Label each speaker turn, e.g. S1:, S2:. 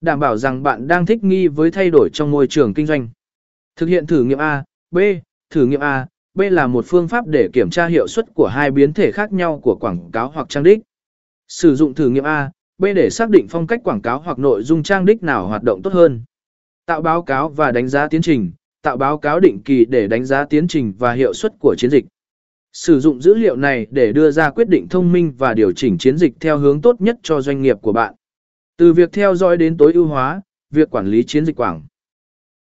S1: Đảm bảo rằng bạn đang thích nghi với thay đổi trong môi trường kinh doanh. Thực hiện thử nghiệm A, B, thử nghiệm A, B là một phương pháp để kiểm tra hiệu suất của hai biến thể khác nhau của quảng cáo hoặc trang đích. Sử dụng thử nghiệm A, B để xác định phong cách quảng cáo hoặc nội dung trang đích nào hoạt động tốt hơn. Tạo báo cáo và đánh giá tiến trình, tạo báo cáo định kỳ để đánh giá tiến trình và hiệu suất của chiến dịch. Sử dụng dữ liệu này để đưa ra quyết định thông minh và điều chỉnh chiến dịch theo hướng tốt nhất cho doanh nghiệp của bạn. Từ việc theo dõi đến tối ưu hóa, việc quản lý chiến dịch quảng.